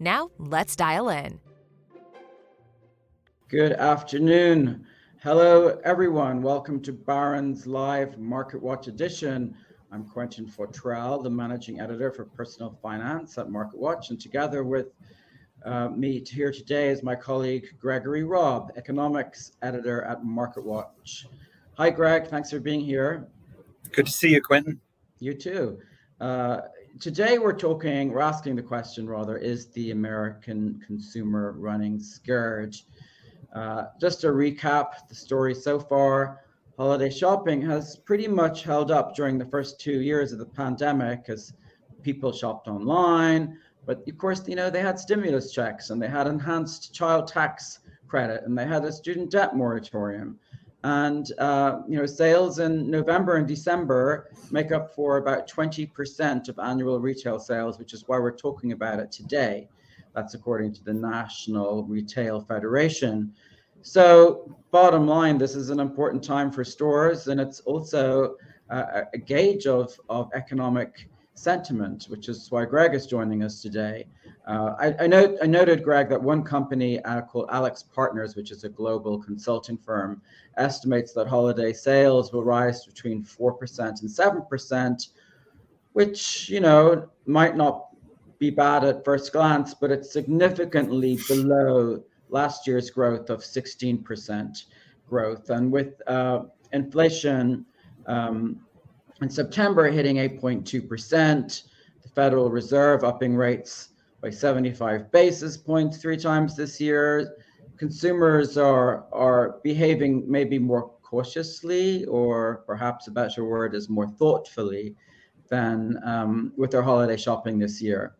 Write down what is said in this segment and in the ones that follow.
Now, let's dial in. Good afternoon. Hello, everyone. Welcome to Barron's Live Market Watch Edition. I'm Quentin Fottrell, the managing editor for personal finance at Market Watch, and together with uh, me here today is my colleague Gregory Robb, economics editor at Market Watch. Hi, Greg. Thanks for being here. Good to see you, Quentin. You too. Uh, today we're talking, we're asking the question rather, is the American consumer running scared? Uh, just to recap the story so far, holiday shopping has pretty much held up during the first two years of the pandemic as people shopped online. But of course, you know, they had stimulus checks and they had enhanced child tax credit and they had a student debt moratorium. And, uh, you know, sales in November and December make up for about 20% of annual retail sales, which is why we're talking about it today. That's according to the National Retail Federation. So, bottom line, this is an important time for stores, and it's also uh, a gauge of, of economic sentiment, which is why Greg is joining us today. Uh, I, I, note, I noted, Greg, that one company uh, called AlixPartners, which is a global consulting firm, estimates that holiday sales will rise between 4% and 7%, which, you know, might not be bad at first glance, but it's significantly below last year's growth of 16% growth. And with uh, inflation um, in September hitting 8.2%, the Federal Reserve upping rates by 75 basis points three times this year. Consumers are, are behaving maybe more cautiously, or perhaps a better word is more thoughtfully than um, with their holiday shopping this year.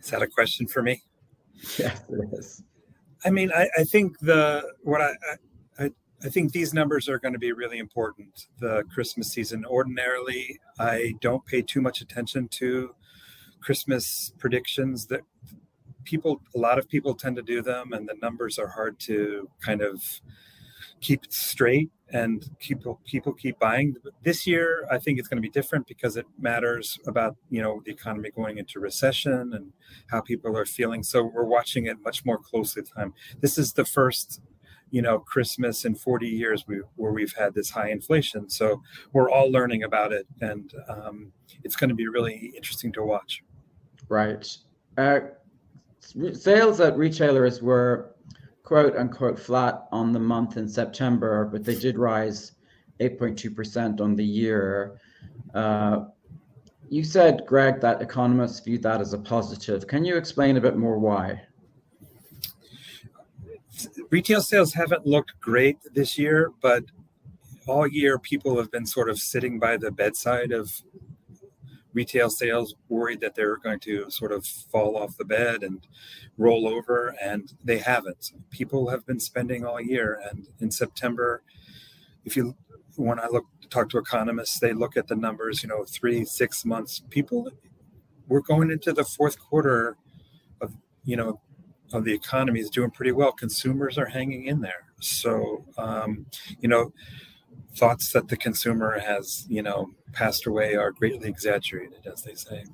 Is that a question for me? Yes, it is. I mean, I, I think the what I, I think these numbers are going to be really important. The Christmas season. Ordinarily, I don't pay too much attention to Christmas predictions. That people, a lot of people tend to do them, and the numbers are hard to kind of keep straight and people people keep buying this year i think it's going to be different because it matters about you know the economy going into recession and how people are feeling so we're watching it much more closely time this is the first you know christmas in 40 years we, where we've had this high inflation so we're all learning about it and um, it's going to be really interesting to watch right uh, sales at retailers were quote unquote flat on the month in September, but they did rise 8.2% on the year. Uh, you said, Greg, that economists view that as a positive. Can you explain a bit more why? Retail sales haven't looked great this year, but all year people have been sort of sitting by the bedside of retail sales worried that they're going to sort of fall off the bed and roll over, and they haven't. People have been spending all year, and in September, if you when I look talk to economists, they look at the numbers. You know, three six months. People, we're going into the fourth quarter of you know of the economy is doing pretty well. Consumers are hanging in there. So um, you know thoughts that the consumer has, you know, passed away are greatly exaggerated, as they say.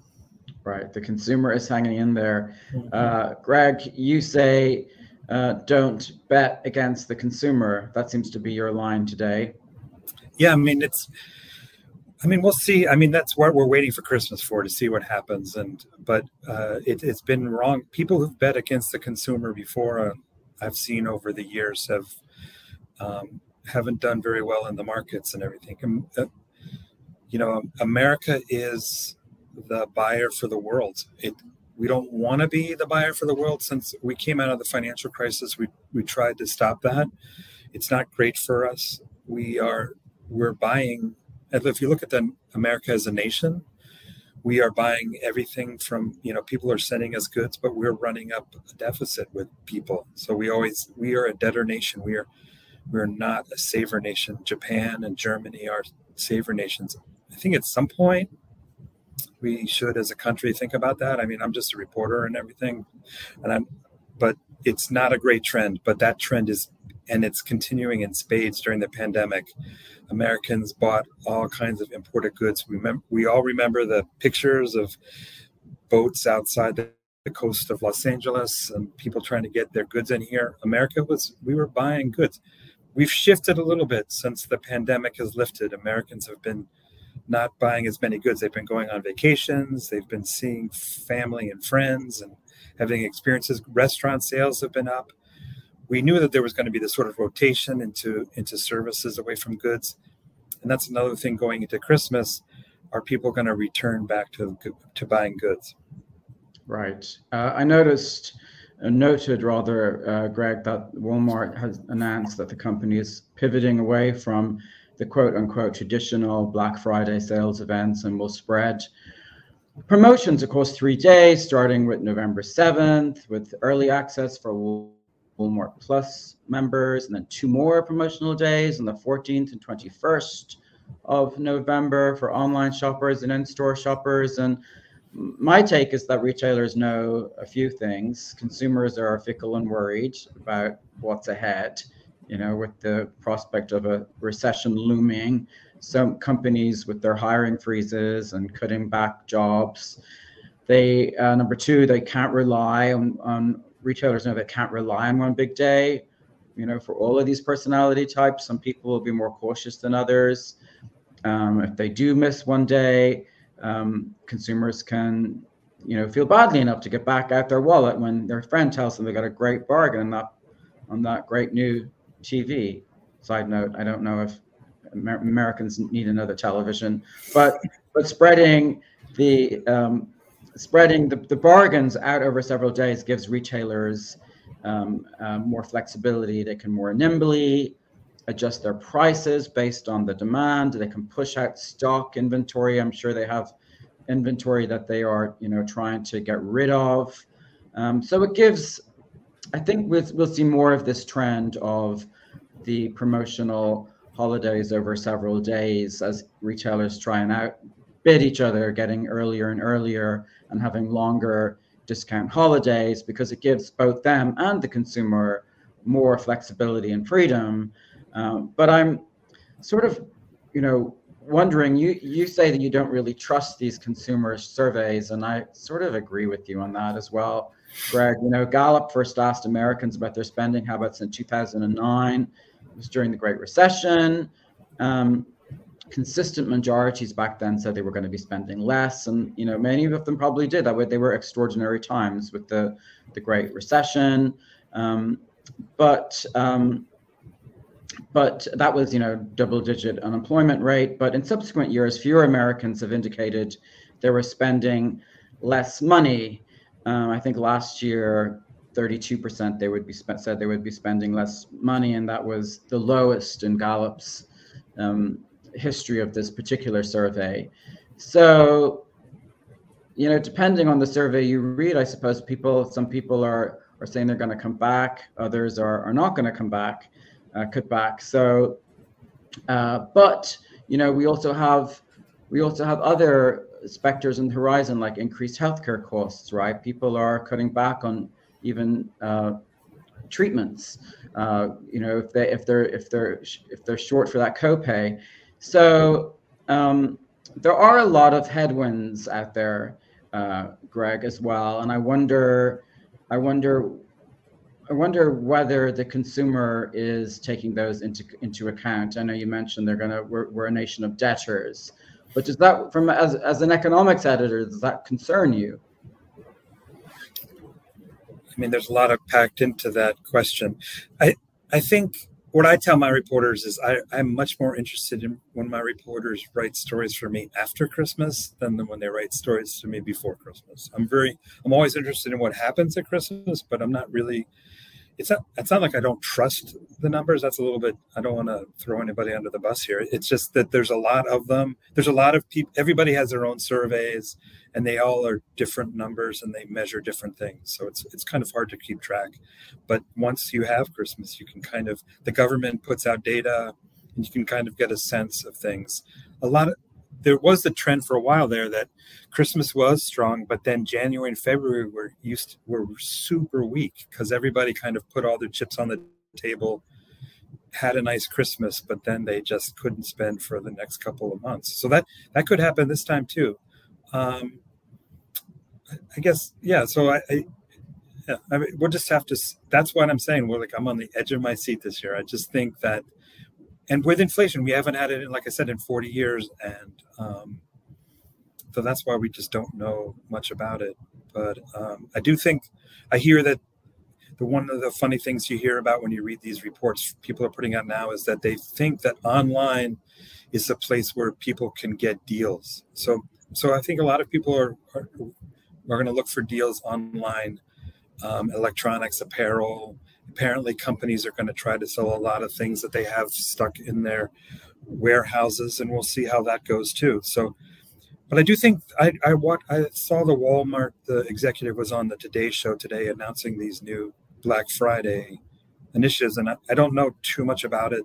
Right. The consumer is hanging in there. Mm-hmm. Uh, Greg, you say uh, don't bet against the consumer. That seems to be your line today. Yeah, I mean, it's. I mean, we'll see. I mean, that's what we're waiting for Christmas for to see what happens. And but uh, it, has been wrong. People who've bet against the consumer before, uh, I've seen over the years, have um, haven't done very well in the markets and everything. Um, uh, you know, America is the buyer for the world. It we don't want to be the buyer for the world since we came out of the financial crisis. We we tried to stop that. It's not great for us. We are we're buying. If you look at the America as a nation, we are buying everything from you know people are sending us goods but we're running up a deficit with people. So we always we are a debtor nation. We are we're not a saver nation. Japan and germany are saver nations. I think at some point we should as a country think about that. I mean i'm just a reporter and everything and i'm but it's not a great trend but that trend is and it's continuing in spades during the pandemic. Americans bought all kinds of imported goods. We, all remember the pictures of boats outside the coast of Los Angeles and people trying to get their goods in here. America was, we were buying goods. We've shifted a little bit since the pandemic has lifted. Americans have been not buying as many goods. They've been going on vacations, they've been seeing family and friends and having experiences. Restaurant sales have been up we knew that there was going to be this sort of rotation into into services away from goods. And that's another thing going into christmas. Are people going to return back to to buying goods? Right. Uh, i noticed uh, noted rather uh, greg that walmart has announced that the company is pivoting away from the quote unquote traditional black friday sales events and will spread promotions across three days starting with november 7th with early access for Walmart Plus members, and then two more promotional days on the 14th and 21st of November for online shoppers and in-store shoppers. And my take is that retailers know a few things. Consumers are fickle and worried about what's ahead, you know, with the prospect of a recession looming. Some companies with their hiring freezes and cutting back jobs. They uh, number two, they can't rely on, on retailers know they can't rely on one big day. You know, for all of these personality types, some people will be more cautious than others. Um, if they do miss one day, um, consumers can, you know, feel badly enough to get back out their wallet when their friend tells them they got a great bargain on that, on that great new TV. Side note: I don't know if Amer- Americans need another television, but but spreading the um, spreading the, the bargains out over several days gives retailers um, uh, more flexibility. They can more nimbly adjust their prices based on the demand. They can push out stock inventory. I'm sure they have inventory that they are, you know, trying to get rid of. Um, so it gives. I think we'll, we'll see more of this trend of the promotional holidays over several days as retailers try and outbid each other, getting earlier and earlier and having longer discount holidays because it gives both them and the consumer more flexibility and freedom. Um, but I'm sort of, you know, wondering. You you say that you don't really trust these consumer surveys, and I sort of agree with you on that as well, Greg. You know, Gallup first asked Americans about their spending habits in 2009. It was during the Great Recession. Um, consistent majorities back then said they were going to be spending less and you know many of them probably did. That way they were extraordinary times with the the great recession. Um, but um, but that was you know double digit unemployment rate. But in subsequent years fewer americans have indicated they were spending less money. Um, i think last year 32% they would be spent said they would be spending less money and that was the lowest in gallup's um, history of this particular survey. So, you know, depending on the survey you read, I suppose people, some people are are saying they're going to come back, others are are not going to come back, uh, cut back. So, uh, but you know, we also have we also have other specters on the horizon, like increased healthcare costs. Right, people are cutting back on even uh, treatments. Uh, you know, if they if they're if they're if they're short for that copay, so um, there are a lot of headwinds out there, uh, Greg, as well, and I wonder, I wonder, I wonder whether the consumer is taking those into into account. I know you mentioned they're gonna we're, we're a nation of debtors, but does that from as as an economics editor does that concern you? I mean, there's a lot of packed into that question. I I think what I tell my reporters is I, I'm much more interested in when my reporters write stories for me after Christmas than when they write stories to me before Christmas. I'm very, I'm always interested in what happens at Christmas, but I'm not really it's not it's not like I don't trust the numbers. That's a little bit I don't want to throw anybody under the bus here. It's just that there's a lot of them. There's a lot of people everybody has their own surveys and they all are different numbers and they measure different things. So it's it's kind of hard to keep track. But once you have Christmas, you can kind of the government puts out data and you can kind of get a sense of things. A lot of there was the trend for a while there that Christmas was strong, but then January and February were used to, were super weak because everybody kind of put all their chips on the table, had a nice Christmas, but then they just couldn't spend for the next couple of months. So that that could happen this time too. Um, I guess yeah. So I, I yeah, I mean, we'll just have to. That's what I'm saying. We're like I'm on the edge of my seat this year. I just think that and with inflation, we haven't had it, in, like I said, in 40 years, and um, so that's why we just don't know much about it. But um, I do think I hear that the one of the funny things you hear about when you read these reports people are putting out now is that they think that online is a place where people can get deals. So so I think a lot of people are are, are going to look for deals online, um, electronics, apparel, apparently companies are going to try to sell a lot of things that they have stuck in their warehouses and we'll see how that goes too. So but i do think i i what i saw the walmart the executive was on the today show today announcing these new black friday initiatives and I, I don't know too much about it.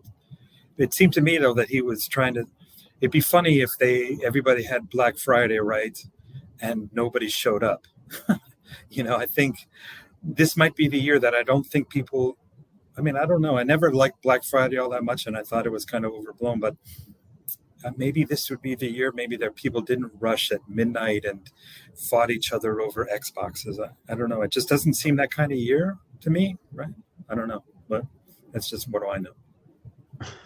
It seemed to me though that he was trying to it'd be funny if they everybody had black friday right and nobody showed up. You know i think this might be the year that I don't think people. I mean, I don't know. I never liked Black Friday all that much, and I thought it was kind of overblown. But uh, maybe this would be the year. Maybe that people didn't rush at midnight and fought each other over Xboxes. I, I don't know. It just doesn't seem that kind of year to me, right? I don't know, but that's just what do I know.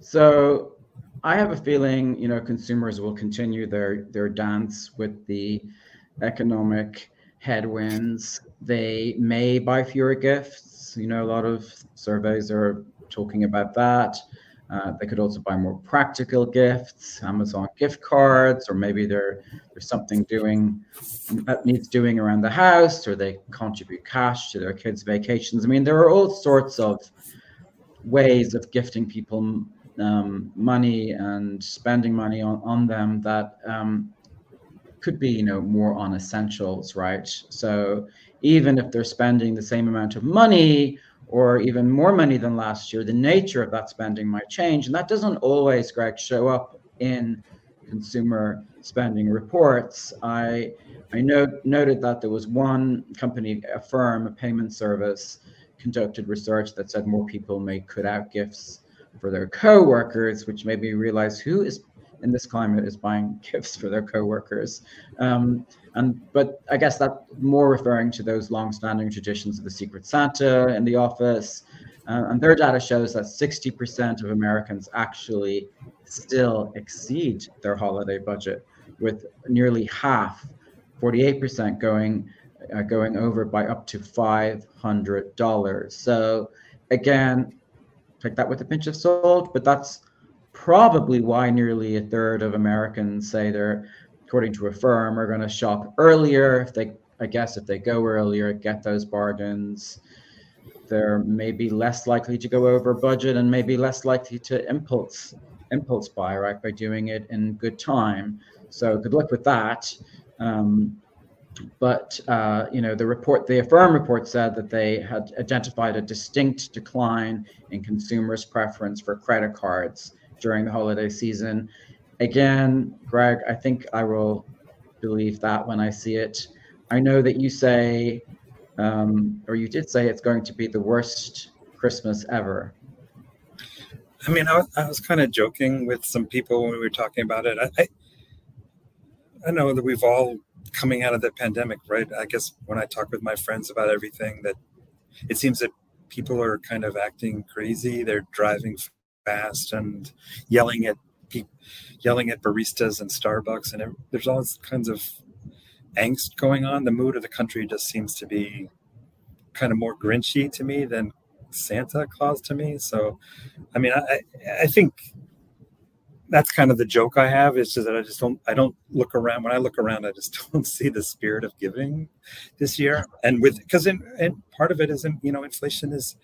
So I have a feeling, you know, consumers will continue their their dance with the economic headwinds. They may buy fewer gifts. You know, a lot of surveys are talking about that. Uh, they could also buy more practical gifts, Amazon gift cards, or maybe there, there's something doing that needs doing around the house, or they contribute cash to their kids' vacations. I mean, there are all sorts of ways of gifting people um, money and spending money on, on them that um, could be you know more on essentials right? So even if they're spending the same amount of money or even more money than last year the nature of that spending might change. And that doesn't always greg show up in consumer spending reports. I i know, noted that there was one company Affirm a payment service conducted research that said more people may cut out gifts for their co-workers which made me realize who is in this climate is buying gifts for their coworkers. Um, and but I guess that more referring to those long-standing traditions of the Secret Santa in the office. Uh, and their data shows that 60% of Americans actually still exceed their holiday budget, with nearly half, 48%, going uh, going over by up to $500. So again, take that with a pinch of salt, but that's probably why nearly a third of Americans say they're, according to Affirm, are going to shop earlier. If they, I guess, if they go earlier, get those bargains, they're maybe less likely to go over budget and maybe less likely to impulse impulse buy, right, by doing it in good time. So good luck with that. Um, but uh, you know the report the Affirm report said that they had identified a distinct decline in consumers preference for credit cards during the holiday season. Again, Greg, I think I will believe that when I see it. I know that you say, um, or you did say, it's going to be the worst Christmas ever. I mean, I was, I was kind of joking with some people when we were talking about it. I, I, I know that we've all coming out of the pandemic, right? I guess when I talk with my friends about everything, that it seems that people are kind of acting crazy. They're driving fast and yelling at yelling at baristas and Starbucks, and it, there's all kinds of angst going on. The mood of the country just seems to be kind of more Grinchy to me than Santa Claus to me. So, I mean, I I think that's kind of the joke I have is just that I just don't I don't look around when I look around I just don't see the spirit of giving this year and with because in and part of it isn't you know inflation is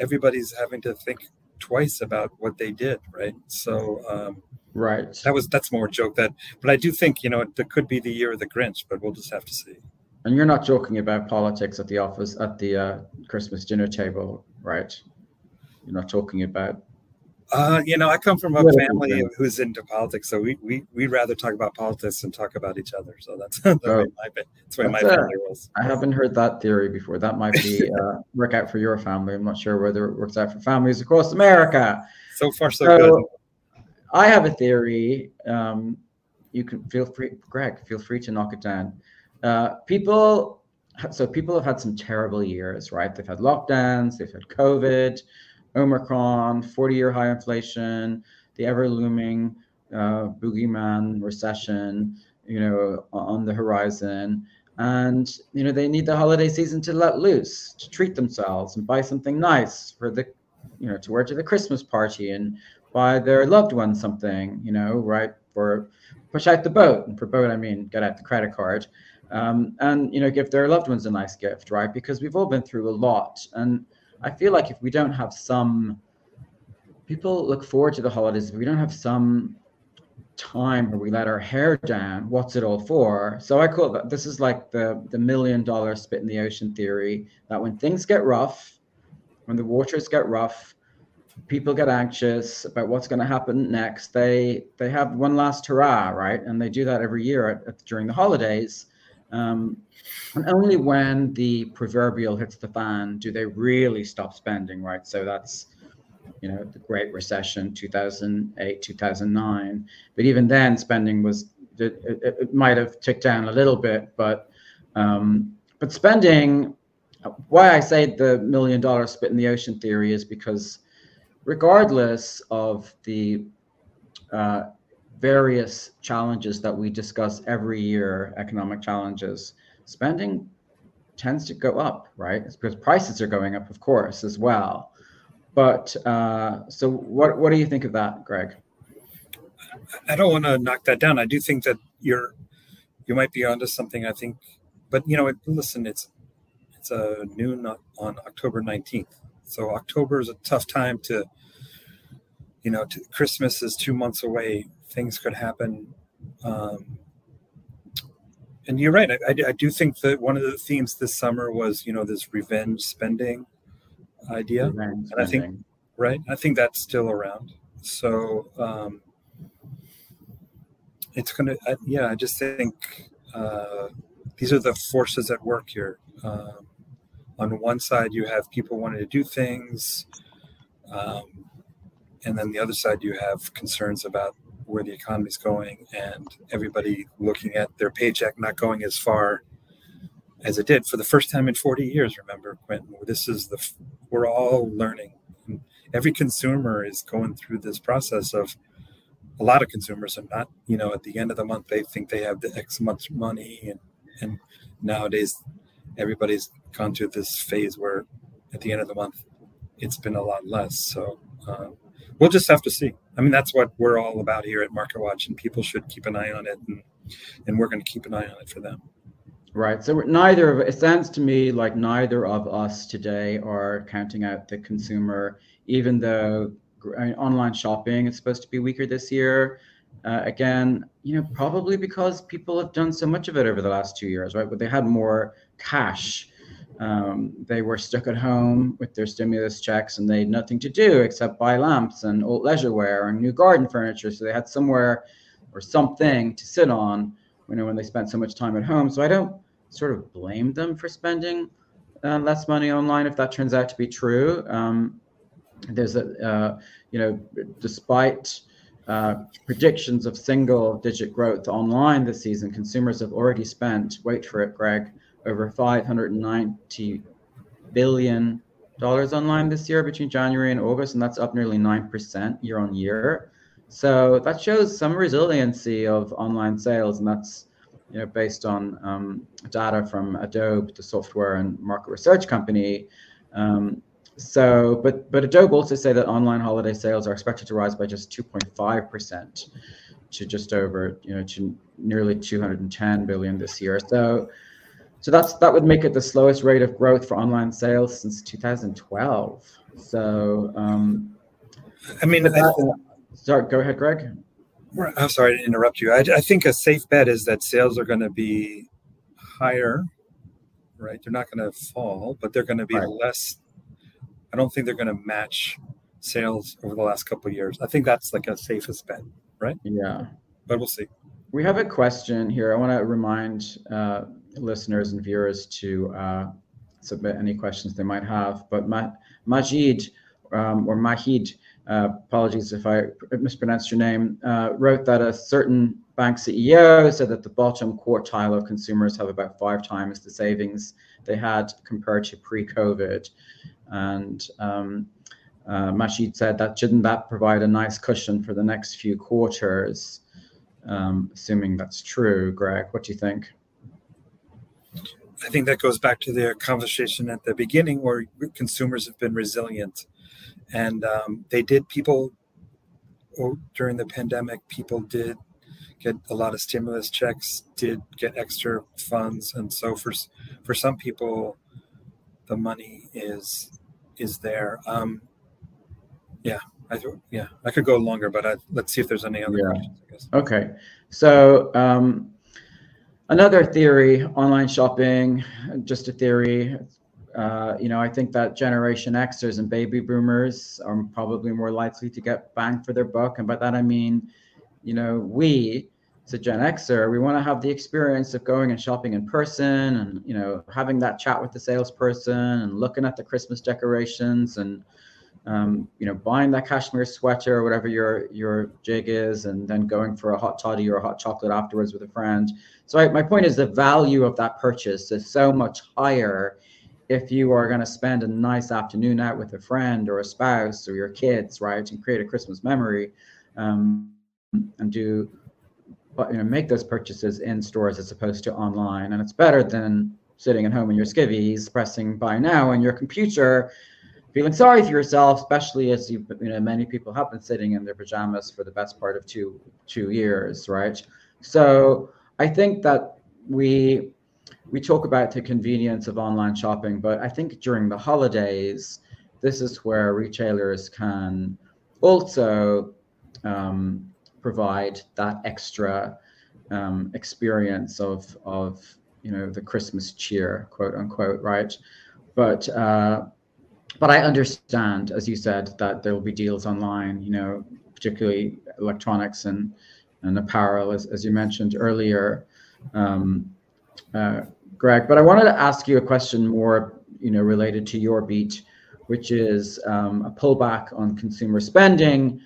everybody's having to think twice about what they did right? So um, right. that was that's more joke that but I do think you know it could be the year of the Grinch but we'll just have to see. And you're not joking about politics at the office at the uh, Christmas dinner table right? You're not talking about uh, you know, I come from a family who's into politics, so we we we'd rather talk about politics than talk about each other. So that's the oh, way my that's way my family rolls. I haven't heard that theory before. That might be uh, work out for your family. I'm not sure whether it works out for families across America. So far, so, so good. I have a theory. Um, you can feel free, Greg. Feel free to knock it down. Uh, people, so people have had some terrible years, right? They've had lockdowns. They've had COVID. Omicron, 40 year high inflation, the ever looming uh, boogeyman recession, you know, on the horizon. And, you know, they need the holiday season to let loose, to treat themselves and buy something nice for the, you know, to wear to the Christmas party and buy their loved ones something, you know, right? For push out the boat. And for boat, I mean, get out the credit card. Um, and, you know, give their loved ones a nice gift, right? Because we've all been through a lot. And, I feel like if we don't have some people look forward to the holidays, if we don't have some time where we let our hair down, what's it all for? So I call that this is like the the million dollar spit in the ocean theory that when things get rough, when the waters get rough, people get anxious about what's going to happen next. They they have one last hurrah, right? And they do that every year at, at, during the holidays. Um, and only when the proverbial hits the fan do they really stop spending, right? So that's, you know, the Great Recession, 2008, 2009. But even then, spending was, it, it, it might have ticked down a little bit, but, um, but spending, why I say the million dollar spit in the ocean theory is because regardless of the uh, various challenges that we discuss every year, economic challenges, spending tends to go up, right? It's because prices are going up, of course, as well. But uh, so, what what do you think of that, Greg? I don't want to knock that down. I do think that you're you might be onto something. I think, but you know, listen, it's it's a noon on October nineteenth, so October is a tough time to, you know, to, Christmas is two months away. Things could happen. Um, and you're right. I, I, I, do think that one of the themes this summer was, you know, this revenge spending idea, revenge and I think, right, I think that's still around. So um, it's gonna, I, yeah. I just think uh, these are the forces at work here. Um, on one side, you have people wanting to do things, um, and then the other side, you have concerns about where the economy is going and everybody looking at their paycheck not going as far as it did for the first time in 40 years remember quentin? This is the we're all learning. Every consumer is going through this process of a lot of consumers are not you know at the end of the month they think they have the x much money and and nowadays everybody's gone through this phase where at the end of the month it's been a lot less. So um, we'll just have to see. I mean, that's what we're all about here at Market Watch, and people should keep an eye on it, and and we're going to keep an eye on it for them. Right. So neither of it sounds to me like neither of us today are counting out the consumer, even though I mean, online shopping is supposed to be weaker this year. Uh, again, you know, probably because people have done so much of it over the last two years, right? But they had more cash um, they were stuck at home with their stimulus checks and they had nothing to do except buy lamps and old leisure wear and new garden furniture. So they had somewhere or something to sit on you know, when they spent so much time at home. So I don't sort of blame them for spending uh, less money online if that turns out to be true. Um, there's a, uh, you know, despite uh, predictions of single digit growth online this season, consumers have already spent, wait for it, Greg, over 590 billion dollars online this year between January and August, and that's up nearly nine percent year on year. So that shows some resiliency of online sales, and that's you know based on um, data from Adobe, the software and market research company. Um, so, but but Adobe also say that online holiday sales are expected to rise by just 2.5 percent to just over, you know, to nearly 210 billion this year. So, so that's that would make it the slowest rate of growth for online sales since 2012. So, um, I mean, that, sorry, go ahead, Greg. I'm sorry to interrupt you. I, I think a safe bet is that sales are going to be higher, right? They're not going to fall, but they're going to be right. less. I don't think they're going to match sales over the last couple of years. I think that's like a safest bet, right? Yeah, but we'll see. We have a question here. I want to remind uh, listeners and viewers to uh, submit any questions they might have. But Ma- Majid um, or Mahid uh, apologies if I mispronounced your name, uh, wrote that a certain bank CEO said that the bottom quartile of consumers have about five times the savings they had compared to pre-COVID. And um, uh, said that shouldn't that provide a nice cushion for the next few quarters? Um, assuming that's true, Greg, what do you think? I think that goes back to the conversation at the beginning where consumers have been resilient. And um, they did people oh, during the pandemic people did get a lot of stimulus checks did get extra funds. And so for for some people the money is is there. Um yeah i yeah i could go longer but I, let's see if there's any other yeah. questions okay. So um another theory online shopping just a theory uh, you know, I think that Generation Xers and baby boomers are probably more likely to get bang for their buck. And by that I mean, you know, we, as a Gen Xer, we want to have the experience of going and shopping in person and, you know, having that chat with the salesperson and looking at the Christmas decorations and, um, you know, buying that cashmere sweater or whatever your your jig is, and then going for a hot toddy or a hot chocolate afterwards with a friend. So I, my point is the value of that purchase is so much higher if you are going to spend a nice afternoon out with a friend or a spouse or your kids, right, and create a Christmas memory, um, and do, you know, make those purchases in stores as opposed to online, and it's better than sitting at home in your skivvies, pressing buy now on your computer, feeling sorry for yourself, especially as you, you know, many people have been sitting in their pajamas for the best part of two two years, right? So I think that we we talk about the convenience of online shopping, but I think during the holidays, this is where retailers can also um, provide that extra um, experience of of you know the Christmas cheer, quote unquote, right? But uh, but I understand, as you said, that there will be deals online, you know, particularly electronics and and apparel, as, as you mentioned earlier. Um, uh, Greg. But I wanted to ask you a question more, you know, related to your beat, which is um, a pullback on consumer spending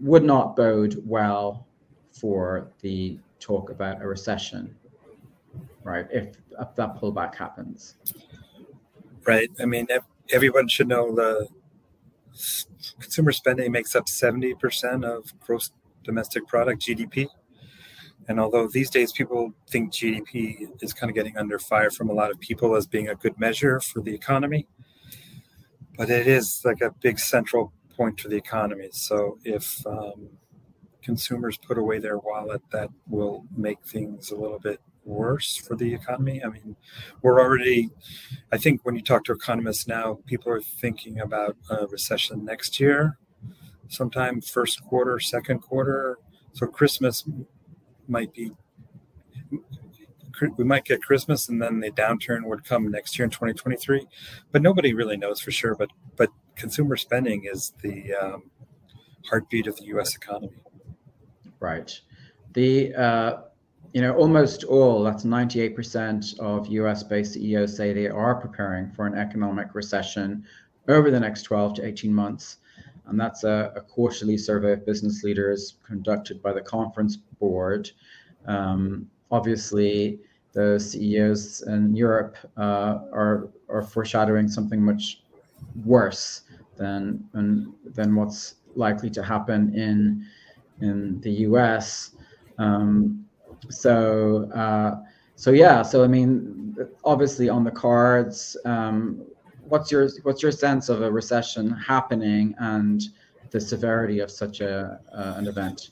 would not bode well for the talk about a recession, right? If, if that pullback happens. Right. I mean, everyone should know the consumer spending makes up 70% of gross domestic product GDP. And although these days people think GDP is kind of getting under fire from a lot of people as being a good measure for the economy, but it is like a big central point to the economy. So if um, consumers put away their wallet, that will make things a little bit worse for the economy. I mean, we're already, I think when you talk to economists now, people are thinking about a recession next year, sometime first quarter, second quarter. So Christmas might be we might get Christmas and then the downturn would come next year in 2023, but nobody really knows for sure. But but consumer spending is the um, heartbeat of the U.S. economy. Right. The uh, you know almost all that's 98% of U.S.-based CEOs say they are preparing for an economic recession over the next 12 to 18 months and that's a, a, quarterly survey of business leaders conducted by the conference board. Um, obviously, the CEOs in Europe uh, are are foreshadowing something much worse than than, than what's likely to happen in in the U.S. Um, so uh, so yeah, so I mean, obviously on the cards. Um, what's your what's your sense of a recession happening and the severity of such a uh, an event?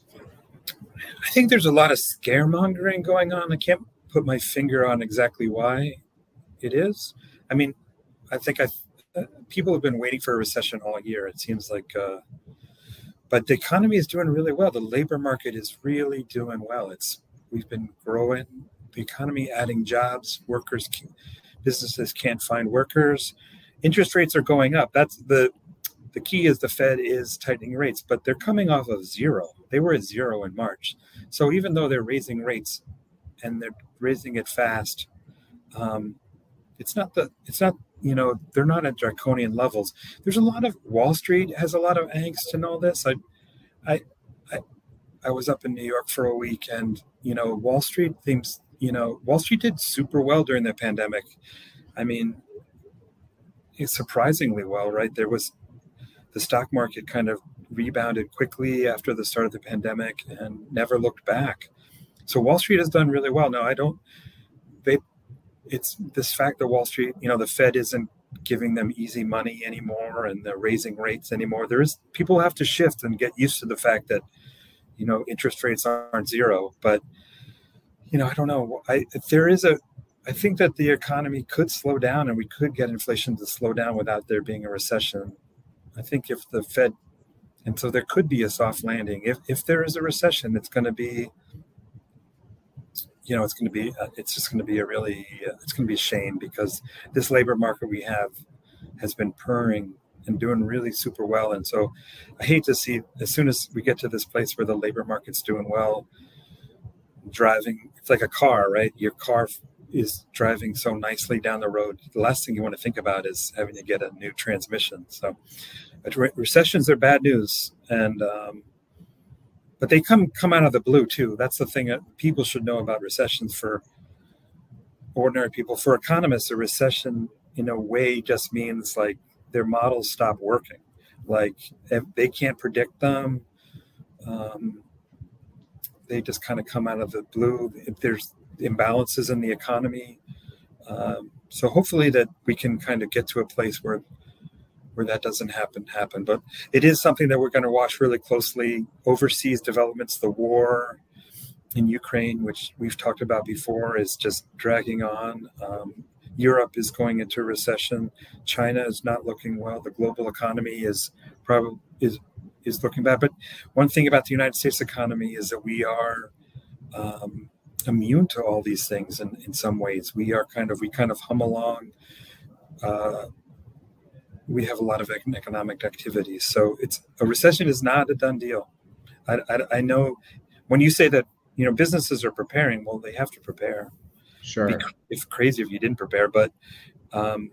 I think there's a lot of scaremongering going on. I can't put my finger on exactly why it is. I mean, I think I uh, people have been waiting for a recession all year. It seems like, uh, but the economy is doing really well. The labor market is really doing well. It's we've been growing the economy, adding jobs. Workers, businesses can't find workers. Interest rates are going up. That's the the key is the Fed is tightening rates, but they're coming off of zero. They were at zero in March. So even though they're raising rates and they're raising it fast, um, it's not the it's not you know they're not at draconian levels. There's a lot of Wall Street has a lot of angst and all this. I I I, was up in New York for a week, and you know Wall Street seems you know Wall Street did super well during the pandemic. I mean, surprisingly well, right? There was the stock market kind of rebounded quickly after the start of the pandemic and never looked back. So Wall Street has done really well. Now I don't they it's this fact that Wall Street, you know, the Fed isn't giving them easy money anymore and they're raising rates anymore. There is people have to shift and get used to the fact that, you know, interest rates aren't zero. But, you know, I don't know. I there is a I think that the economy could slow down and we could get inflation to slow down without there being a recession. I think if the Fed, and so there could be a soft landing. If if there is a recession, it's going to be, you know, it's going to be, uh, it's just going to be a really, uh, it's going to be a shame because this labor market we have has been purring and doing really super well. And so I hate to see as soon as we get to this place where the labor market's doing well, driving, it's like a car, right? Your car is driving so nicely down the road. The last thing you want to think about is having to get a new transmission. So recessions are bad news, and um, but they come come out of the blue too. That's the thing that people should know about recessions for ordinary people. For economists, a recession in a way just means like their models stop working. Like they can't predict them. Um, they just kind of come out of the blue. If there's imbalances in the economy, um, so hopefully that we can kind of get to a place where where that doesn't happen happen. But it is something that we're going to watch really closely. Overseas developments, the war in Ukraine, which we've talked about before, is just dragging on. Um, Europe is going into recession. China is not looking well. The global economy is probably is is looking bad. But one thing about the United States economy is that we are um, immune to all these things in, in some ways. We are kind of we kind of hum along. Uh, we have a lot of economic activity, So it's a recession is not a done deal. I, I, I, know when you say that you know businesses are preparing, well, they have to prepare. Sure. If crazy if you didn't prepare, but um,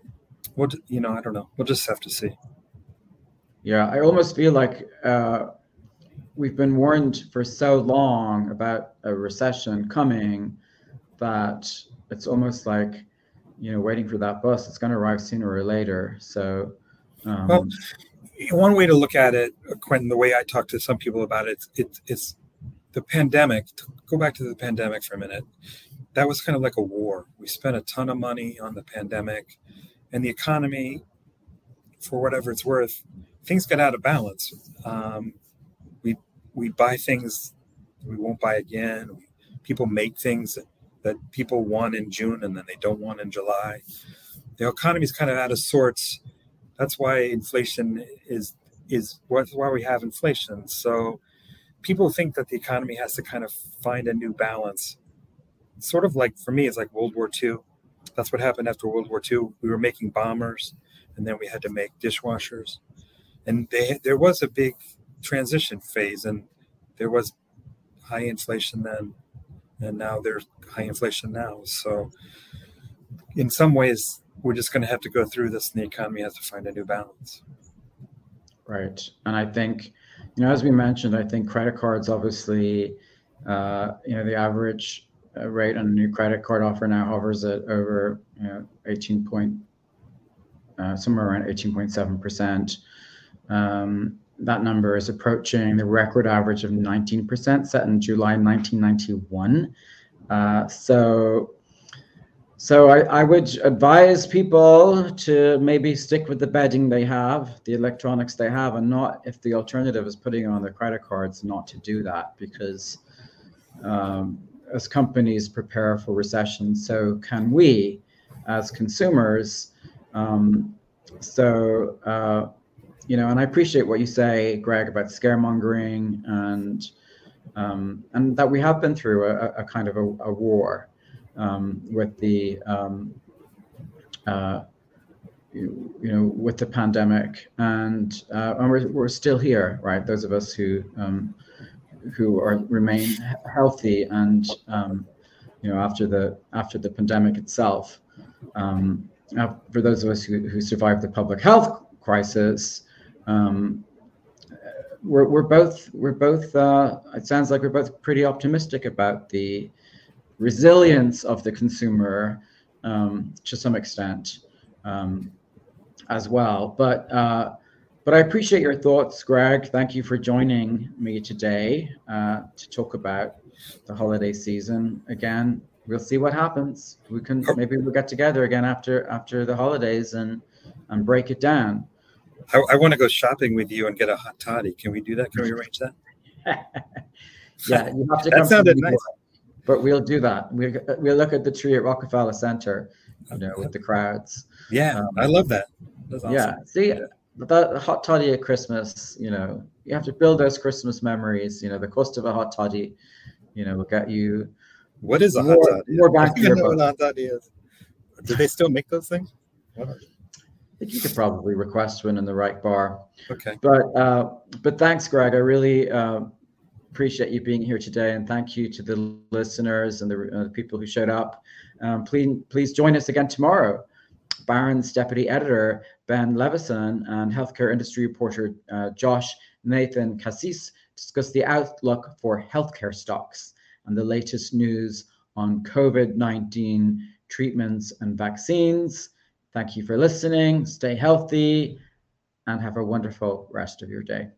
what you know, I don't know. We'll just have to see. Yeah, I almost feel like uh, we've been warned for so long about a recession coming that it's almost like you know waiting for that bus. It's going to arrive sooner or later. So um, well, one way to look at it, Quentin, the way I talk to some people about it, it it's the pandemic. Go back to the pandemic for a minute. That was kind of like a war. We spent a ton of money on the pandemic, and the economy, for whatever it's worth, things got out of balance. Um, we we buy things we won't buy again. People make things that, that people want in June and then they don't want in July. The economy is kind of out of sorts that's why inflation is is what's why we have inflation. So people think that the economy has to kind of find a new balance. Sort of like for me, it's like World War II. That's what happened after World War II. We were making bombers, and then we had to make dishwashers, and they, there was a big transition phase, and there was high inflation then, and now there's high inflation now. So, in some ways, we're just going to have to go through this and the economy has to find a new balance right and i think you know as we mentioned i think credit cards obviously uh, you know the average rate on a new credit card offer now hovers at over you know 18 point uh, somewhere around 18.7 percent um, that number is approaching the record average of 19% set in July 1991. Uh, so so I, I, would advise people to maybe stick with the bedding they have, the electronics they have, and not if the alternative is putting on their credit cards, not to do that because um, as companies prepare for recession, so can we as consumers. Um, so, uh, you know, and I appreciate what you say, Greg, about scaremongering and um, and that we have been through a, a kind of a, a war um, with the um, uh, you, know with the pandemic, and uh, and we're we're still here, right? Those of us who um, who are remain healthy and um, you know after the after the pandemic itself. Um, for those of us who, who survived the public health crisis, um, we're, we're both we're both uh, it sounds like we're both pretty optimistic about the resilience of the consumer um, to some extent um, as well. But uh, but I appreciate your thoughts, Greg. Thank you for joining me today uh, to talk about the holiday season. Again, we'll see what happens. We can maybe we'll get together again after after the holidays and and break it down. I, I want to go shopping with you and get a hot toddy. Can we do that? Can we arrange that? yeah, you have to. that sounded nice. But we'll do that. We we'll look at the tree at Rockefeller Center, you know, with the crowds. Yeah, um, I love that. Awesome. Yeah, see, that hot toddy at Christmas, you know, you have to build those Christmas memories. You know, the cost of a hot toddy, you know, will get you. What is a more, hot toddy? More back don't know what hot toddy is. Do they still make those things? I think you could probably request one in the right bar. Okay. But uh, but thanks, Greg. I really uh, appreciate you being here today, and thank you to the listeners and the, uh, the people who showed up. Um, please please join us again tomorrow. Barron's deputy editor Ben Levisohn and healthcare industry reporter uh, Josh Nathan-Kazis discuss the outlook for healthcare stocks and the latest news on COVID 19 treatments and vaccines. Thank you for listening. Stay healthy and have a wonderful rest of your day.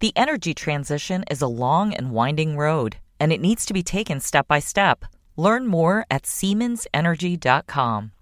The energy transition is a long and winding road, and it needs to be taken step by step. Learn more at SiemensEnergy.com.